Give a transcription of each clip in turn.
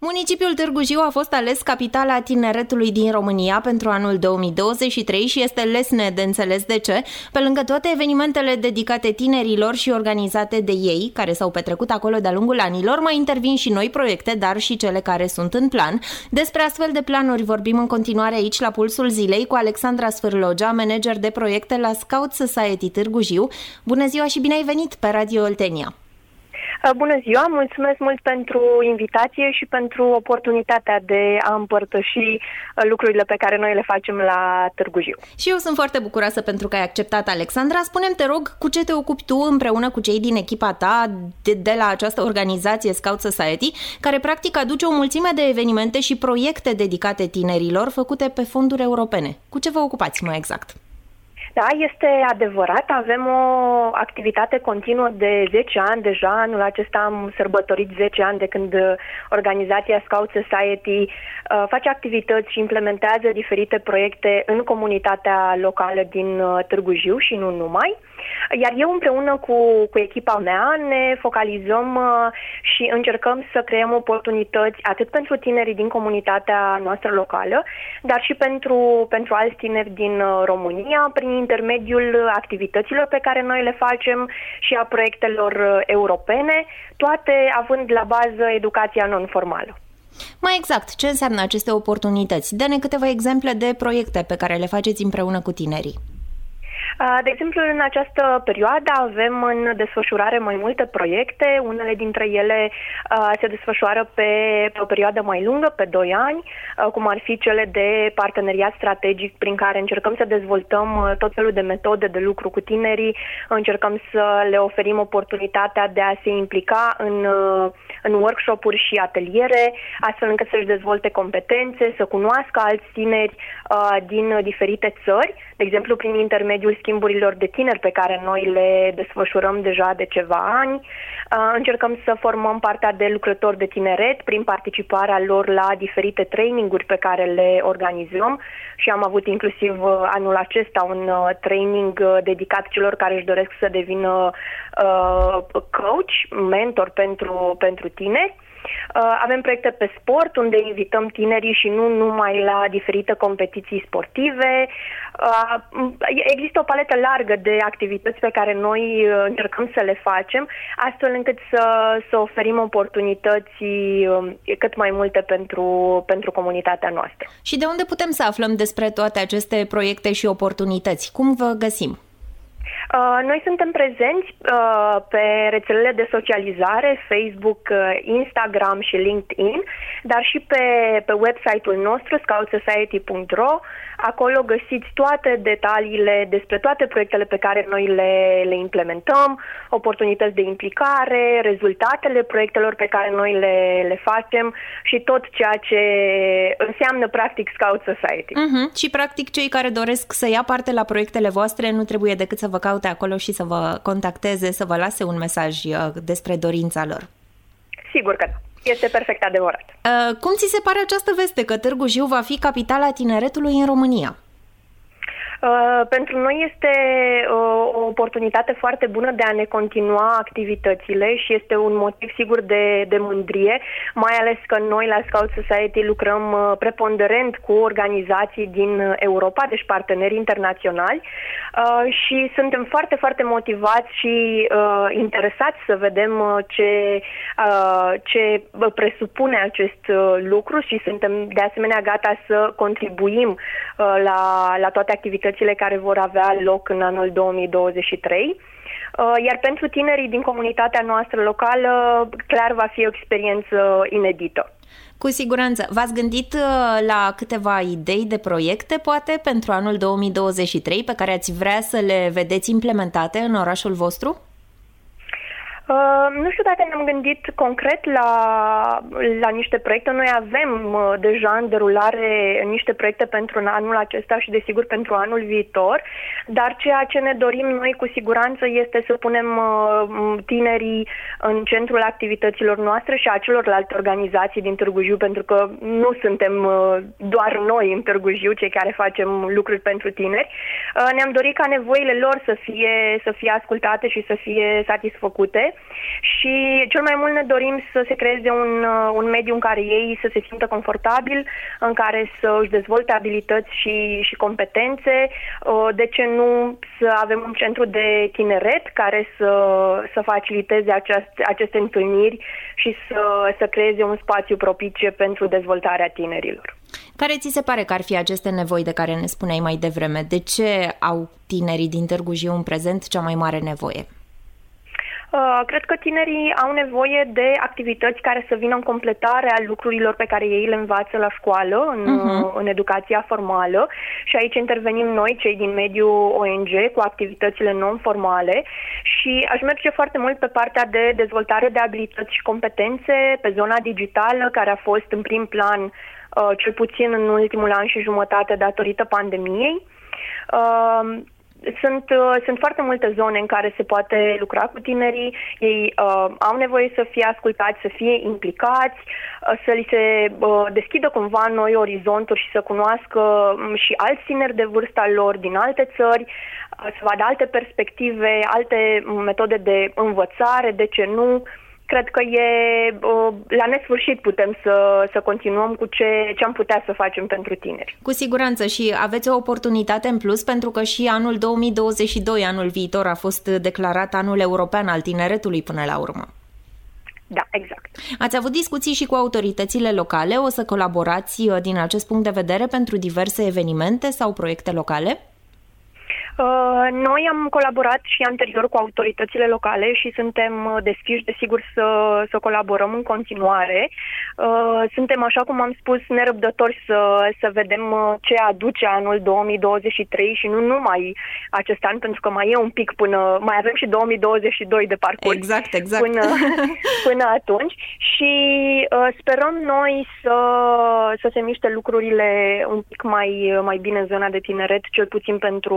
Municipiul Târgu Jiu a fost ales capitala tineretului din România pentru anul 2023 și este lesne de înțeles de ce, pe lângă toate evenimentele dedicate tinerilor și organizate de ei, care s-au petrecut acolo de-a lungul anilor, mai intervin și noi proiecte, dar și cele care sunt în plan. Despre astfel de planuri vorbim în continuare aici la Pulsul Zilei cu Alexandra Sfârlogea, manager de proiecte la Scout Society Târgu Jiu. Bună ziua și bine ai venit pe Radio Oltenia! Uh, bună ziua, mulțumesc mult pentru invitație și pentru oportunitatea de a împărtăși uh, lucrurile pe care noi le facem la Târgu Jiu. Și eu sunt foarte bucuroasă pentru că ai acceptat, Alexandra. Spunem te rog, cu ce te ocupi tu împreună cu cei din echipa ta de, de la această organizație Scout Society, care practic aduce o mulțime de evenimente și proiecte dedicate tinerilor făcute pe fonduri europene. Cu ce vă ocupați mai exact? Da, este adevărat. Avem o activitate continuă de 10 ani deja. Anul acesta am sărbătorit 10 ani de când organizația Scout Society uh, face activități și implementează diferite proiecte în comunitatea locală din uh, Târgu Jiu și nu numai. Iar eu împreună cu, cu echipa mea ne focalizăm uh, și încercăm să creăm oportunități atât pentru tinerii din comunitatea noastră locală, dar și pentru, pentru alți tineri din uh, România, prin intermediul activităților pe care noi le facem și a proiectelor uh, europene, toate având la bază educația non-formală. Mai exact, ce înseamnă aceste oportunități? Dă-ne câteva exemple de proiecte pe care le faceți împreună cu tinerii. De exemplu, în această perioadă avem în desfășurare mai multe proiecte. Unele dintre ele se desfășoară pe, pe o perioadă mai lungă, pe 2 ani, cum ar fi cele de parteneriat strategic prin care încercăm să dezvoltăm tot felul de metode de lucru cu tinerii, încercăm să le oferim oportunitatea de a se implica în, în workshop-uri și ateliere, astfel încât să-și dezvolte competențe, să cunoască alți tineri din diferite țări, de exemplu prin intermediul schimburilor de tineri pe care noi le desfășurăm deja de ceva ani. Uh, încercăm să formăm partea de lucrători de tineret prin participarea lor la diferite traininguri pe care le organizăm și am avut inclusiv uh, anul acesta un uh, training dedicat celor care își doresc să devină coach, mentor pentru, pentru tineri. Uh, avem proiecte pe sport unde invităm tinerii și nu numai la diferite competiții sportive. Uh, există o paletă largă de activități pe care noi uh, încercăm să le facem, astfel încât să, să oferim oportunități um, cât mai multe pentru, pentru comunitatea noastră. Și de unde putem să aflăm despre toate aceste proiecte și oportunități? Cum vă găsim? Uh, noi suntem prezenți uh, pe rețelele de socializare, Facebook, uh, Instagram și LinkedIn, dar și pe, pe website-ul nostru, scoutsociety.ro. Acolo găsiți toate detaliile despre toate proiectele pe care noi le, le implementăm, oportunități de implicare, rezultatele proiectelor pe care noi le, le facem și tot ceea ce înseamnă practic Scout Society. Uh-huh. Și practic cei care doresc să ia parte la proiectele voastre nu trebuie decât să vă caute acolo și să vă contacteze, să vă lase un mesaj uh, despre dorința lor. Sigur că da. Este perfect adevărat. Uh, cum ți se pare această veste că Târgu Jiu va fi capitala tineretului în România? Uh, pentru noi este uh, o oportunitate foarte bună de a ne continua activitățile și este un motiv sigur de, de mândrie, mai ales că noi la Scout Society lucrăm uh, preponderent cu organizații din Europa, deci parteneri internaționali uh, și suntem foarte, foarte motivați și uh, interesați să vedem uh, ce, uh, ce presupune acest uh, lucru și suntem de asemenea gata să contribuim uh, la, la toate activitățile activitățile care vor avea loc în anul 2023. Uh, iar pentru tinerii din comunitatea noastră locală, clar va fi o experiență inedită. Cu siguranță. V-ați gândit uh, la câteva idei de proiecte, poate, pentru anul 2023, pe care ați vrea să le vedeți implementate în orașul vostru? Uh, nu știu dacă ne-am gândit concret la, la niște proiecte. Noi avem uh, deja în derulare niște proiecte pentru anul acesta și desigur pentru anul viitor, dar ceea ce ne dorim noi cu siguranță este să punem uh, tinerii în centrul activităților noastre și a celorlalte organizații din Târgu Jiu, pentru că nu suntem uh, doar noi în Târgu Jiu cei care facem lucruri pentru tineri. Uh, ne-am dorit ca nevoile lor să fie, să fie ascultate și să fie satisfăcute și cel mai mult ne dorim să se creeze un, un mediu în care ei să se simtă confortabil, în care să își dezvolte abilități și, și competențe. De ce nu să avem un centru de tineret care să, să faciliteze aceste, aceste întâlniri și să, să creeze un spațiu propice pentru dezvoltarea tinerilor. Care ți se pare că ar fi aceste nevoi de care ne spuneai mai devreme? De ce au tinerii din Târgu Jiu în prezent cea mai mare nevoie? Uh, cred că tinerii au nevoie de activități care să vină în completare a lucrurilor pe care ei le învață la școală, în, uh-huh. în educația formală și aici intervenim noi, cei din mediul ONG, cu activitățile non-formale și aș merge foarte mult pe partea de dezvoltare de abilități și competențe pe zona digitală, care a fost în prim plan uh, cel puțin în ultimul an și jumătate datorită pandemiei. Uh, sunt, uh, sunt foarte multe zone în care se poate lucra cu tinerii, ei uh, au nevoie să fie ascultați, să fie implicați, uh, să li se uh, deschidă cumva noi orizonturi și să cunoască um, și alți tineri de vârsta lor din alte țări, uh, să vadă alte perspective, alte metode de învățare, de ce nu. Uh, cred că e la nesfârșit putem să, să continuăm cu ce, ce am putea să facem pentru tineri. Cu siguranță și aveți o oportunitate în plus pentru că și anul 2022, anul viitor, a fost declarat anul european al tineretului până la urmă. Da, exact. Ați avut discuții și cu autoritățile locale? O să colaborați uh, din acest punct de vedere pentru diverse evenimente sau proiecte locale? Uh, noi am colaborat și anterior cu autoritățile locale și suntem uh, deschiși, desigur, să, să colaborăm în continuare. Uh, suntem, așa cum am spus, nerăbdători să, să vedem ce aduce anul 2023 și nu numai acest an, pentru că mai e un pic până, mai avem și 2022 de parcurs. Exact, exact. Până, până atunci și sperăm noi să, să se miște lucrurile un pic mai, mai bine în zona de tineret, cel puțin pentru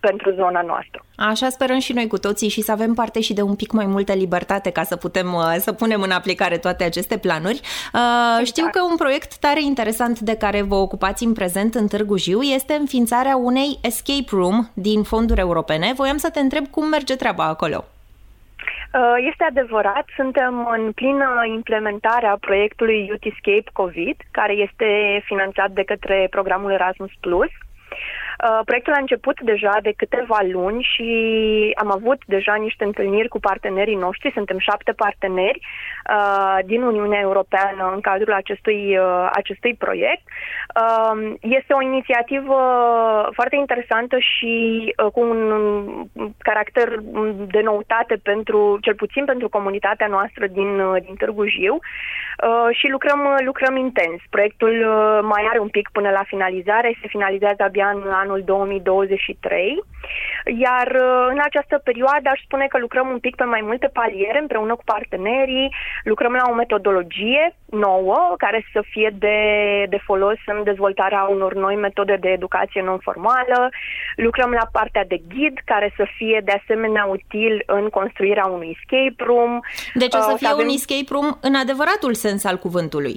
pentru zona noastră. Așa sperăm și noi cu toții și să avem parte și de un pic mai multă libertate ca să putem uh, să punem în aplicare toate aceste planuri. Uh, exact. Știu că un proiect tare interesant de care vă ocupați în prezent în Târgu Jiu este înființarea unei escape room din fonduri europene. Voiam să te întreb cum merge treaba acolo. Uh, este adevărat, suntem în plină implementare a proiectului Youth Escape COVID, care este finanțat de către programul Erasmus+. Plus. Uh, proiectul a început deja de câteva luni și am avut deja niște întâlniri cu partenerii noștri. Suntem șapte parteneri uh, din Uniunea Europeană în cadrul acestui, uh, acestui proiect. Uh, este o inițiativă foarte interesantă și uh, cu un caracter de noutate pentru, cel puțin pentru comunitatea noastră din, uh, din Târgu Jiu uh, și lucrăm, lucrăm intens. Proiectul uh, mai are un pic până la finalizare, se finalizează abia în anul anul 2023, iar uh, în această perioadă aș spune că lucrăm un pic pe mai multe paliere împreună cu partenerii, lucrăm la o metodologie nouă care să fie de, de folos în dezvoltarea unor noi metode de educație non-formală, lucrăm la partea de ghid care să fie de asemenea util în construirea unui escape room. Deci o să uh, fie avem... un escape room în adevăratul sens al cuvântului.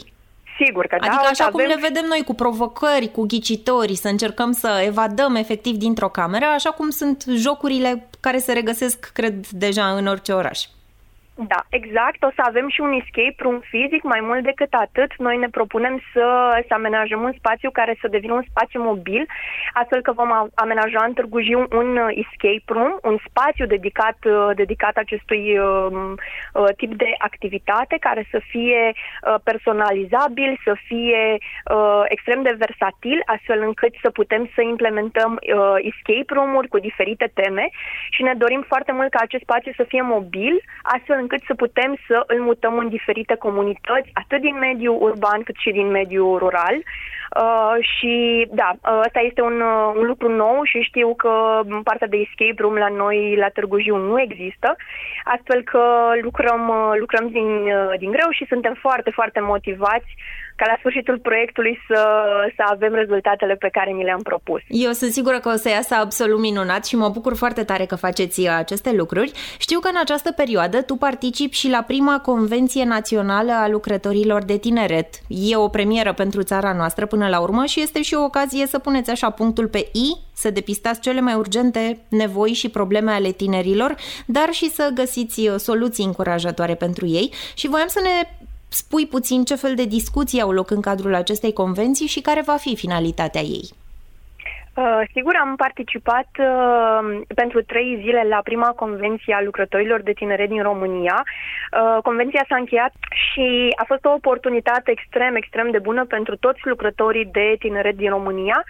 Sigur că adică da. așa cum avem... le vedem noi cu provocări, cu ghicitori, să încercăm să evadăm efectiv dintr-o cameră, așa cum sunt jocurile care se regăsesc, cred, deja în orice oraș. Da, exact. O să avem și un escape room fizic. Mai mult decât atât, noi ne propunem să, să amenajăm un spațiu care să devină un spațiu mobil, astfel că vom amenaja în Târgu Jiu un escape room, un spațiu dedicat, dedicat acestui uh, tip de activitate care să fie uh, personalizabil, să fie uh, extrem de versatil, astfel încât să putem să implementăm uh, escape room-uri cu diferite teme și ne dorim foarte mult ca acest spațiu să fie mobil, astfel încât să putem să îl mutăm în diferite comunități, atât din mediul urban cât și din mediul rural. Uh, și da, uh, ăsta este un, uh, un lucru nou și știu că partea de escape room la noi, la Târgu Jiu, nu există, astfel că lucrăm, uh, lucrăm din, uh, din greu și suntem foarte, foarte motivați ca la sfârșitul proiectului să, să avem rezultatele pe care ni le-am propus. Eu sunt sigură că o să iasă absolut minunat și mă bucur foarte tare că faceți aceste lucruri. Știu că în această perioadă tu participi și la prima Convenție Națională a Lucrătorilor de Tineret. E o premieră pentru țara noastră până la urmă și este și o ocazie să puneți așa punctul pe I, să depistați cele mai urgente nevoi și probleme ale tinerilor, dar și să găsiți soluții încurajatoare pentru ei. Și voiam să ne spui puțin ce fel de discuții au loc în cadrul acestei convenții și care va fi finalitatea ei. Uh, sigur, am participat uh, pentru trei zile la prima convenție a lucrătorilor de tineret din România. Uh, convenția s-a încheiat și a fost o oportunitate extrem, extrem de bună pentru toți lucrătorii de tineret din România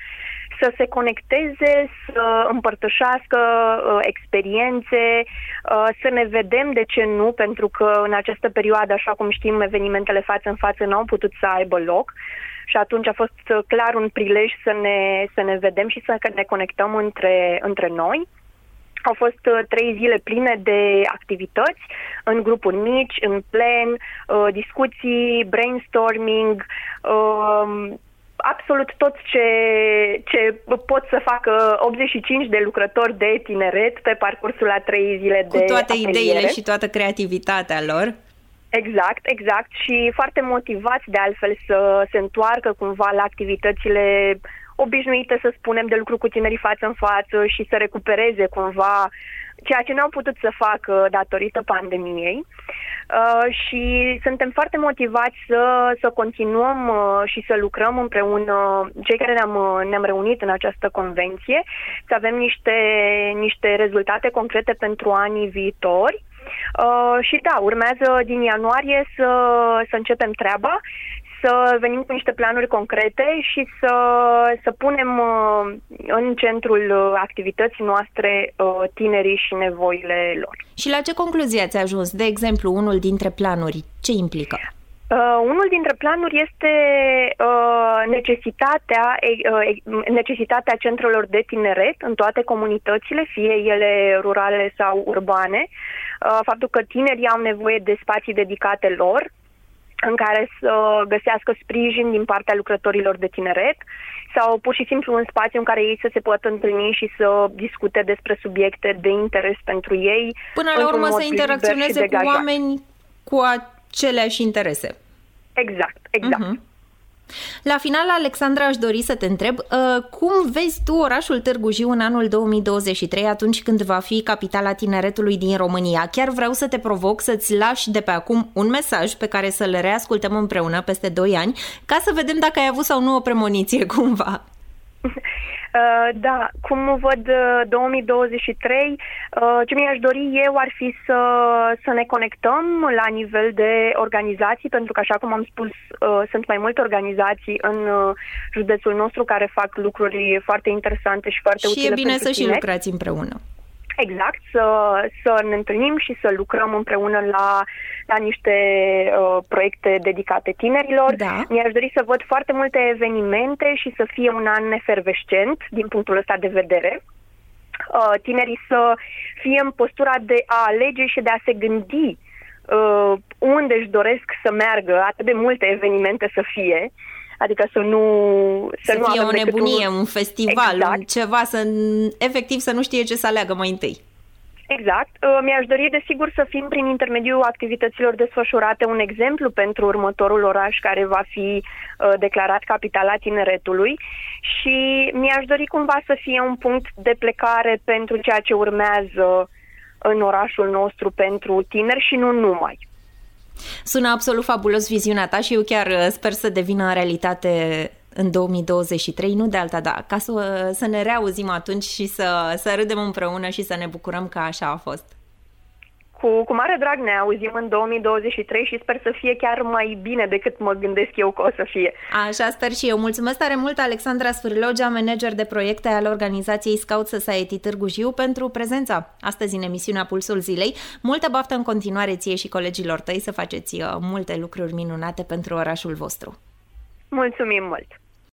să se conecteze, să împărtășească uh, experiențe, uh, să ne vedem de ce nu, pentru că în această perioadă, așa cum știm, evenimentele față în față nu au putut să aibă loc și atunci a fost uh, clar un prilej să ne, să ne vedem și să ne conectăm între, între noi. Au fost uh, trei zile pline de activități în grupuri mici, în plen, uh, discuții, brainstorming, uh, absolut tot ce, ce pot să facă 85 de lucrători de tineret pe parcursul a trei zile Cu de toate ateliere. ideile și toată creativitatea lor. Exact, exact și foarte motivați de altfel să se întoarcă cumva la activitățile obișnuite, să spunem, de lucru cu tinerii față în față și să recupereze cumva ceea ce n-au putut să facă datorită pandemiei. Uh, și suntem foarte motivați să, să continuăm uh, și să lucrăm împreună, cei care ne-am, uh, ne-am reunit în această convenție, să avem niște, niște rezultate concrete pentru anii viitori. Uh, și da, urmează din ianuarie să, să începem treaba să venim cu niște planuri concrete și să, să punem uh, în centrul uh, activității noastre uh, tinerii și nevoile lor. Și la ce concluzie ați ajuns? De exemplu, unul dintre planuri, ce implică? Uh, unul dintre planuri este uh, necesitatea, uh, necesitatea centrelor de tineret în toate comunitățile, fie ele rurale sau urbane. Uh, faptul că tinerii au nevoie de spații dedicate lor, în care să găsească sprijin din partea lucrătorilor de tineret sau pur și simplu un spațiu în care ei să se poată întâlni și să discute despre subiecte de interes pentru ei. Până la urmă să interacționeze cu oameni cu aceleași interese. Exact, exact. Uh-huh. La final, Alexandra, aș dori să te întreb uh, cum vezi tu orașul Târgu Jiu în anul 2023, atunci când va fi capitala tineretului din România? Chiar vreau să te provoc să-ți lași de pe acum un mesaj pe care să-l reascultăm împreună peste 2 ani, ca să vedem dacă ai avut sau nu o premoniție cumva. Uh, da, cum văd 2023, uh, uh, ce mi-aș dori eu ar fi să, să ne conectăm la nivel de organizații, pentru că, așa cum am spus, sunt mai multe organizații în județul nostru care fac lucruri foarte interesante și foarte și utile Și e bine să și lucrați împreună. Exact, să, să ne întâlnim și să lucrăm împreună la, la niște uh, proiecte dedicate tinerilor. Da. Mi-aș dori să văd foarte multe evenimente și să fie un an efervescent din punctul ăsta de vedere. Uh, tinerii să fie în postura de a alege și de a se gândi uh, unde își doresc să meargă, atât de multe evenimente să fie. Uh, Adică să nu... Să, să nu fie o nebunie, un, un festival, exact. un ceva, să efectiv să nu știe ce să aleagă mai întâi. Exact. Uh, mi-aș dori, desigur, să fim prin intermediul activităților desfășurate un exemplu pentru următorul oraș care va fi uh, declarat capitala tineretului și mi-aș dori cumva să fie un punct de plecare pentru ceea ce urmează în orașul nostru pentru tineri și nu numai. Sună absolut fabulos viziunea ta și eu chiar uh, sper să devină realitate în 2023, nu de alta, da, ca să, să ne reauzim atunci și să, să râdem împreună și să ne bucurăm că așa a fost. Cu, cu mare drag ne auzim în 2023 și sper să fie chiar mai bine decât mă gândesc eu că o să fie. Așa sper și eu. Mulțumesc tare mult, Alexandra Sfârlogea, manager de proiecte al organizației Scout Society Târgu Jiu, pentru prezența astăzi în emisiunea Pulsul Zilei. Multă baftă în continuare ție și colegilor tăi să faceți uh, multe lucruri minunate pentru orașul vostru. Mulțumim mult!